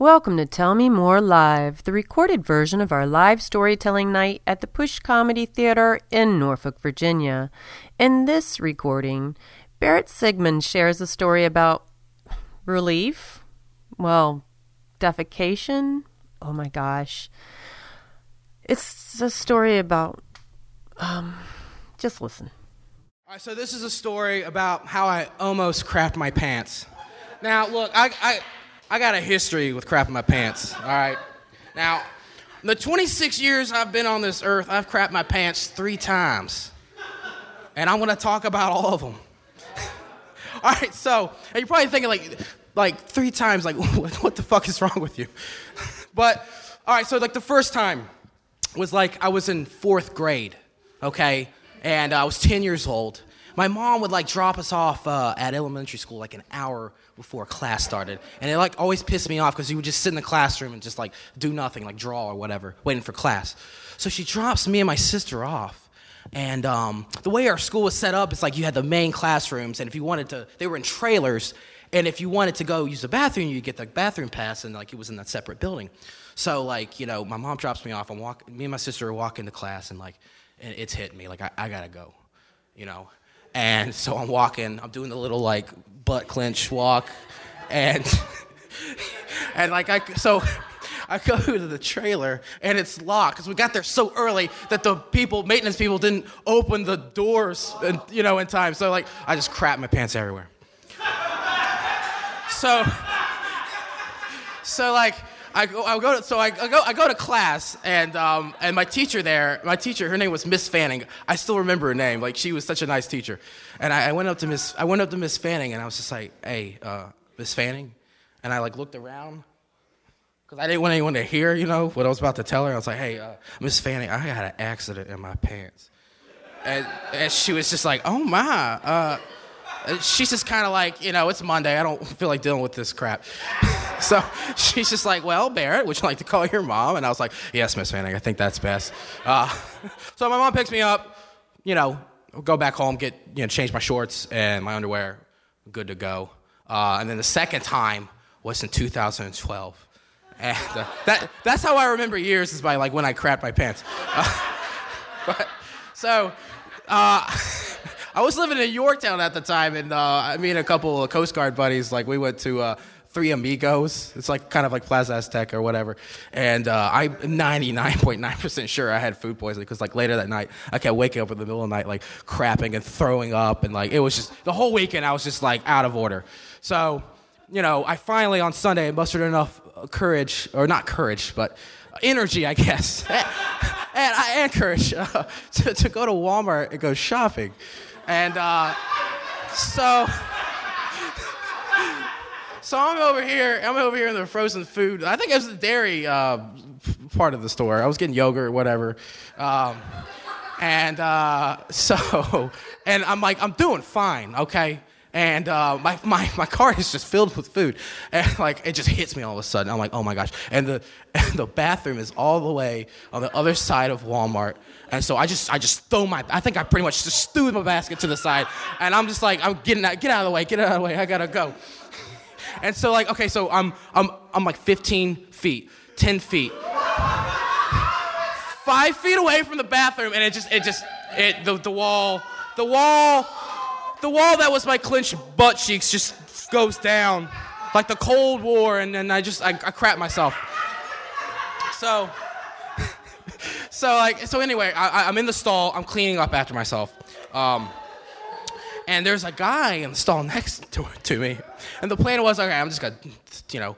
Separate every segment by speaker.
Speaker 1: Welcome to Tell Me More Live, the recorded version of our live storytelling night at the Push Comedy Theater in Norfolk, Virginia. In this recording, Barrett Sigmund shares a story about relief, well, defecation. Oh my gosh. It's a story about, um, just listen.
Speaker 2: All right, so this is a story about how I almost crapped my pants. Now, look, I, I, I got a history with crapping my pants, all right? Now, the 26 years I've been on this earth, I've crapped my pants three times. And I'm gonna talk about all of them. all right, so, and you're probably thinking, like, like three times, like, what, what the fuck is wrong with you? but, all right, so, like, the first time was like I was in fourth grade, okay? and uh, I was 10 years old. My mom would like drop us off uh, at elementary school like an hour before class started, and it like always pissed me off because you would just sit in the classroom and just like do nothing, like draw or whatever, waiting for class. So she drops me and my sister off, and um, the way our school was set up, it's like you had the main classrooms, and if you wanted to, they were in trailers, and if you wanted to go use the bathroom, you get the bathroom pass, and like it was in that separate building. So like you know, my mom drops me off, and walk. Me and my sister are walking to class, and like and it's hitting me like I, I gotta go, you know. And so I'm walking, I'm doing the little like butt clench walk, and and like I so I go to the trailer and it's locked because we got there so early that the people, maintenance people, didn't open the doors, and, you know, in time. So like I just crap my pants everywhere. so so like I go, I go to, so I, I, go, I go to class, and, um, and my teacher there, my teacher, her name was Miss Fanning. I still remember her name. Like, she was such a nice teacher. And I, I went up to Miss, I went up to Miss Fanning, and I was just like, hey, uh, Miss Fanning? And I, like, looked around, because I didn't want anyone to hear, you know, what I was about to tell her. I was like, hey, uh, Miss Fanning, I had an accident in my pants. And, and she was just like, oh, my. Uh, she's just kind of like, you know, it's Monday. I don't feel like dealing with this crap. so she's just like, well, Barrett, would you like to call your mom? And I was like, yes, Miss Fanning, I think that's best. Uh, so my mom picks me up, you know, go back home, get, you know, change my shorts and my underwear, good to go. Uh, and then the second time was in 2012. And uh, that, that's how I remember years is by like when I crapped my pants. Uh, but, so, uh, I was living in Yorktown at the time, and uh, me and a couple of Coast Guard buddies, like we went to uh, Three Amigos. It's like kind of like Plaza Aztec or whatever. And uh, I'm 99.9% sure I had food poisoning because like later that night, I kept waking up in the middle of the night like crapping and throwing up, and like it was just the whole weekend I was just like out of order. So, you know, I finally on Sunday mustered enough courage, or not courage, but energy, I guess, and, and courage uh, to, to go to Walmart and go shopping. And uh, so, so I'm over here. I'm over here in the frozen food. I think it was the dairy uh, part of the store. I was getting yogurt, or whatever. Um, and uh, so, and I'm like, I'm doing fine, okay? And uh, my, my, my car is just filled with food. And like it just hits me all of a sudden. I'm like oh my gosh. And the, and the bathroom is all the way on the other side of walmart. And so i just i just throw my i think i pretty much just threw my basket to the side. And i'm just like i'm getting out get out of the way get out of the way. I gotta go. And so like okay so i'm i'm i'm like 15 feet 10 feet. Five feet away from the bathroom and it just it just it the, the wall the wall the wall that was my clenched butt cheeks just goes down like the Cold War, and then I just I, I crap myself. So, so like so anyway, I, am in the stall. I'm cleaning up after myself. Um, and there's a guy in the stall next to, to me. And the plan was, okay, I'm just gonna, you know,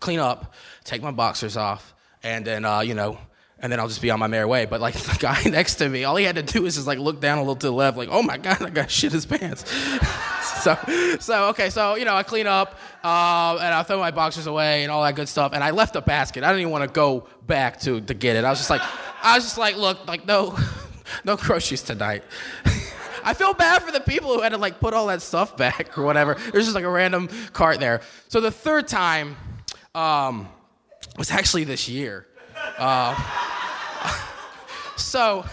Speaker 2: clean up, take my boxers off, and then, uh, you know, and then I'll just be on my merry way. But like the guy next to me, all he had to do was just like look down a little to the left, like, oh my god, I got shit his pants. so, so okay, so you know, I clean up uh, and I throw my boxers away and all that good stuff. And I left a basket. I didn't even want to go back to to get it. I was just like, I was just like, look, like no, no groceries tonight. I feel bad for the people who had to like put all that stuff back or whatever. There's just like a random cart there. So the third time um, was actually this year. Uh, so,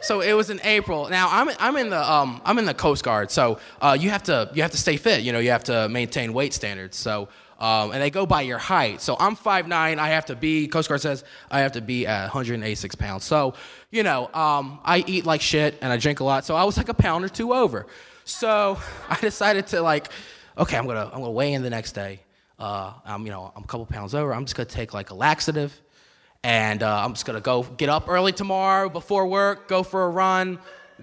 Speaker 2: so it was in April. Now I'm I'm in the um, I'm in the Coast Guard, so uh, you have to you have to stay fit. You know, you have to maintain weight standards. So Um, and they go by your height. So I'm 5'9. I have to be, Coast Guard says, I have to be at 186 pounds. So, you know, um, I eat like shit and I drink a lot. So I was like a pound or two over. So I decided to like, okay, I'm gonna I'm gonna weigh in the next day. Uh, I'm you know I'm a couple pounds over. I'm just gonna take like a laxative, and uh, I'm just gonna go get up early tomorrow before work, go for a run.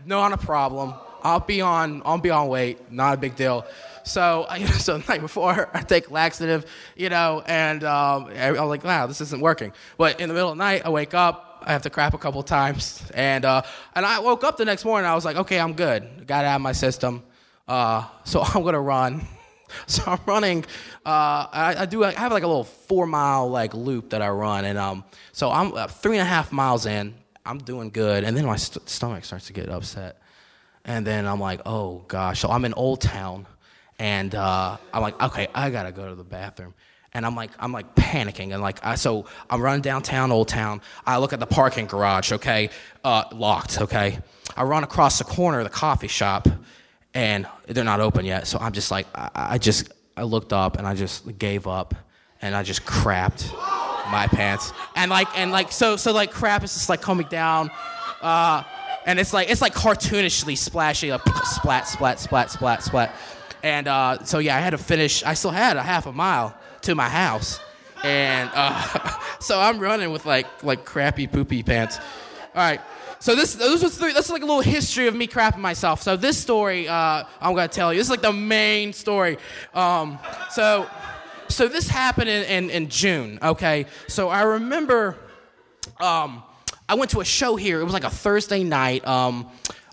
Speaker 2: Not a problem. I'll be on I'll be on weight. Not a big deal. So, you know, so the night before, I take laxative, you know, and um, I'm like, wow, this isn't working. But in the middle of the night, I wake up, I have to crap a couple times, and uh, and I woke up the next morning. I was like, okay, I'm good. Got it out of my system. Uh, so I'm gonna run. So I'm running. Uh, I, I, do. I have like a little four mile like loop that I run, and um, so I'm uh, three and a half miles in. I'm doing good, and then my st- stomach starts to get upset, and then I'm like, oh gosh. So I'm in Old Town, and uh, I'm like, okay, I gotta go to the bathroom and I'm like, I'm like panicking, and like, I, so I'm running downtown, Old Town. I look at the parking garage, okay, uh, locked, okay. I run across the corner of the coffee shop, and they're not open yet. So I'm just like, I, I just, I looked up and I just gave up, and I just crapped my pants, and like, and like, so, so like, crap is just like coming down, uh, and it's like, it's like cartoonishly splashy, like splat, splat, splat, splat, splat. And uh, so yeah, I had to finish. I still had a half a mile to my house, and uh, so I'm running with like like crappy poopy pants. All right. So this this was three, that's like a little history of me crapping myself. So this story uh, I'm gonna tell you. This is like the main story. Um, so so this happened in, in, in, June. Okay. So I remember um, I went to a show here. It was like a Thursday night. Um,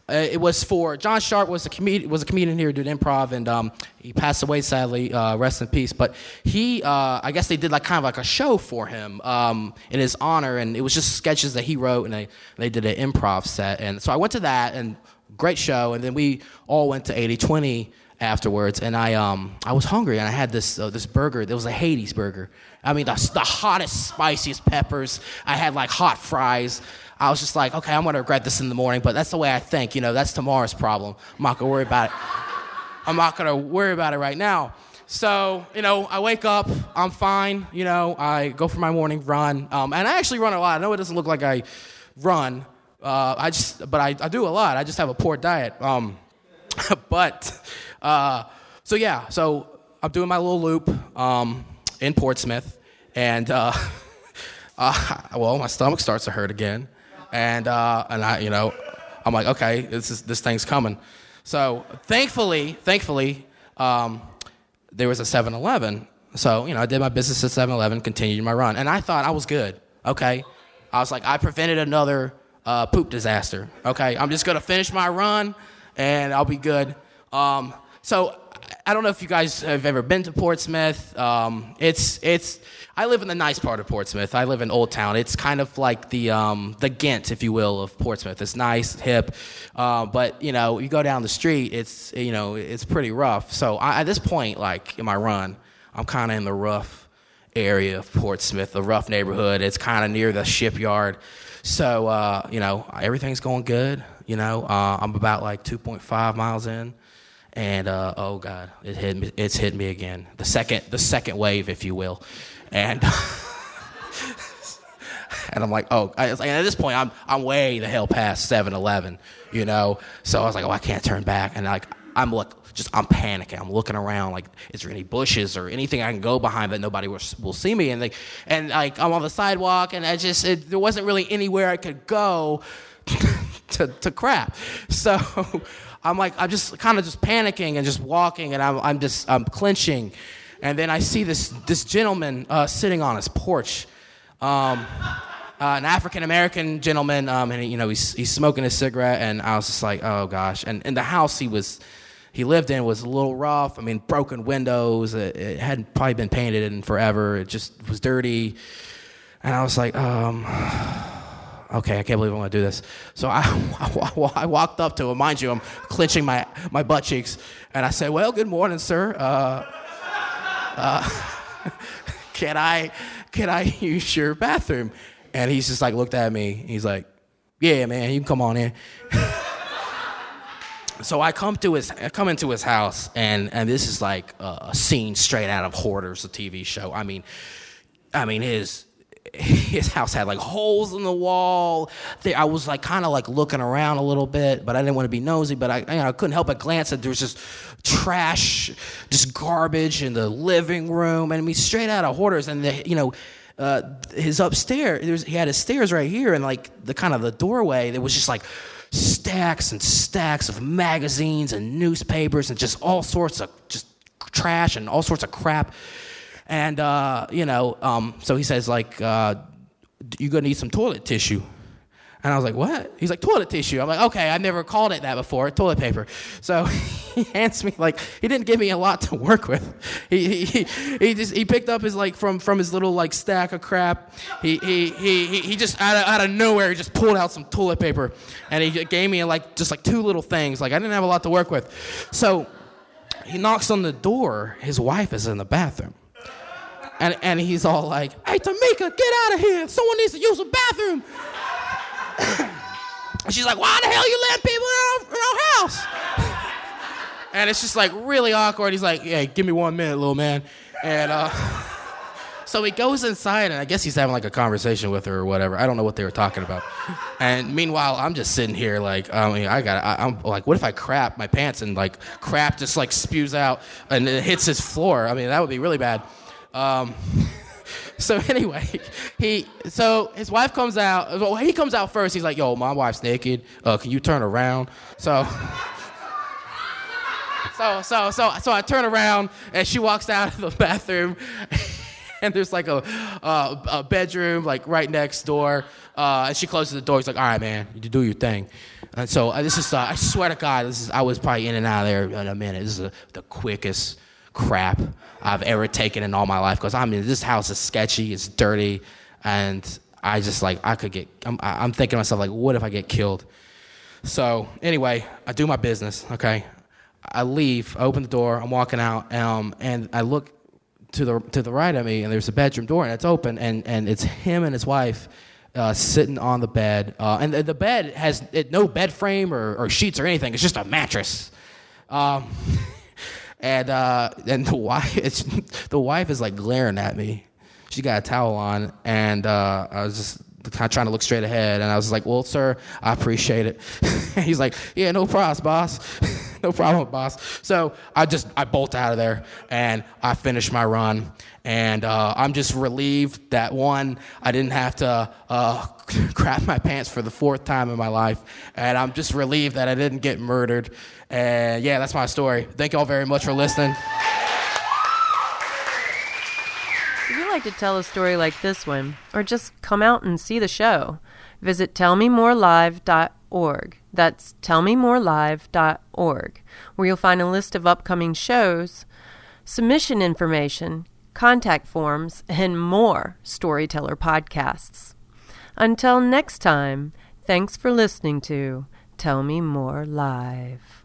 Speaker 2: uh, it was for John Sharp was a comedian was a comedian here who did improv and um, he passed away sadly uh, rest in peace. But he uh, I guess they did like kind of like a show for him um, in his honor and it was just sketches that he wrote and they they did an improv set. And so I went to that and great show and then we all went to 8020 afterwards and I um I was hungry and I had this uh, this burger there was a Hades burger I mean the, the hottest spiciest peppers I had like hot fries I was just like, okay, I'm gonna regret this in the morning, but that's the way I think. You know, that's tomorrow's problem. I'm not gonna worry about it. I'm not gonna worry about it right now. So, you know, I wake up, I'm fine. You know, I go for my morning run, um, and I actually run a lot. I know it doesn't look like I run, uh, I just, but I, I, do a lot. I just have a poor diet. Um, but, uh, so yeah, so I'm doing my little loop um, in Portsmouth, and uh, uh well, my stomach starts to hurt again and uh, and I, you know, I'm like, okay, this is this thing's coming. So thankfully, thankfully, um, there was a 7-Eleven. So you know, I did my business at 7-Eleven, continued my run, and I thought I was good. Okay, I was like, I prevented another uh, poop disaster. Okay, I'm just gonna finish my run, and I'll be good. Um, so I don't know if you guys have ever been to Portsmouth. Um, it's it's I live in the nice part of Portsmouth. I live in Old Town. It's kind of like the um, the Ghent, if you will, of Portsmouth. It's nice, hip, uh, but you know, you go down the street, it's you know, it's pretty rough. So I, at this point, like in my run, I'm kind of in the rough area of Portsmouth, the rough neighborhood. It's kind of near the shipyard. So uh, you know, everything's going good. You know, uh, I'm about like 2.5 miles in and uh, oh god, it hit me, it's hit me again. The second, the second wave, if you will, and and I'm like, oh, I, like, at this point, I'm I'm way the hell past 7-Eleven, you know. So I was like, oh, I can't turn back, and like I'm look, just I'm panicking. I'm looking around, like, is there any bushes or anything I can go behind that nobody will, will see me? And like, and like I'm on the sidewalk, and I just it, there wasn't really anywhere I could go to to crap. So. I'm like, I'm just kind of just panicking and just walking, and I'm, I'm just, I'm clenching. And then I see this, this gentleman uh, sitting on his porch, um, uh, an African American gentleman, um, and you know he's, he's smoking a cigarette, and I was just like, oh gosh. And in the house he was, he lived in was a little rough. I mean, broken windows. It, it hadn't probably been painted in forever. It just was dirty. And I was like, um, okay, I can't believe I'm gonna do this. So I, I, walked up to him, mind you, I'm clenching my, my butt cheeks, and I said, well, good morning, sir. Uh, uh, can I, can I use your bathroom? And he's just like looked at me. He's like, yeah, man, you can come on in. So I come to his, I come into his house, and and this is like a, scene straight out of Hoarders, a TV show. I mean, I mean his his house had like holes in the wall. I was like kind of like looking around a little bit, but I didn't want to be nosy. But I, you know, I couldn't help but glance at there was just trash, just garbage in the living room, and I mean straight out of Hoarders. And the, you know, uh, his upstairs, he had his stairs right here, and like the kind of the doorway, there was just like stacks and stacks of magazines and newspapers and just all sorts of just trash and all sorts of crap. And, uh, you know, um, so he says, like, uh, you're to need some toilet tissue. And I was like, what? He's like, toilet tissue. I'm like, okay, I've never called it that before, toilet paper. So he hands me, like, he didn't give me a lot to work with. He, he, he just, he picked up his, like, from, from his little, like, stack of crap. He, he, he, he just, out of, out of nowhere, he just pulled out some toilet paper. And he gave me, like, just, like, two little things. Like, I didn't have a lot to work with. So he knocks on the door. His wife is in the bathroom. And, and he's all like, hey, Tamika, get out of here. Someone needs to use the bathroom. she's like, why the hell you letting people in our, in our house? and it's just like really awkward. He's like, hey, give me one minute, little man. And uh, so he goes inside, and I guess he's having like a conversation with her or whatever. I don't know what they were talking about. And meanwhile, I'm just sitting here like, I mean, I got, I'm like, what if I crap my pants and like crap just like spews out and it hits his floor? I mean, that would be really bad. Um, so anyway, he so his wife comes out. Well, he comes out first. He's like, "Yo, my wife's naked. Uh, can you turn around?" So. So, so, so, so I turn around and she walks out of the bathroom, and there's like a, a bedroom like right next door. Uh, and she closes the door. He's like, "All right, man, you do your thing." And so uh, this is, uh, I swear to God, this is. I was probably in and out of there in a minute. This is the quickest crap I've ever taken in all my life. Because I mean, this house is sketchy, it's dirty, and I just like I could get. I'm, I'm thinking to myself like, what if I get killed? So anyway, I do my business. Okay, I leave, I open the door, I'm walking out, um, and I look to the to the right of me, and there's a bedroom door, and it's open, and and it's him and his wife. Uh, sitting on the bed, uh, and the, the bed has it, no bed frame or, or sheets or anything. It's just a mattress. Um, and uh, and the wife, the wife is like glaring at me. She got a towel on, and uh, I was just kind of trying to look straight ahead, and I was like, "Well, sir, I appreciate it." He's like, "Yeah, no problems, boss. no problem, boss." So I just I bolt out of there, and I finish my run, and uh, I'm just relieved that one I didn't have to uh, crap my pants for the fourth time in my life, and I'm just relieved that I didn't get murdered. And yeah, that's my story. Thank you all very much for listening.
Speaker 1: If you'd like to tell a story like this one, or just come out and see the show, visit tellmemorelive.org. That's tellmemorelive.org, where you'll find a list of upcoming shows, submission information, contact forms, and more storyteller podcasts. Until next time, thanks for listening to Tell Me More Live.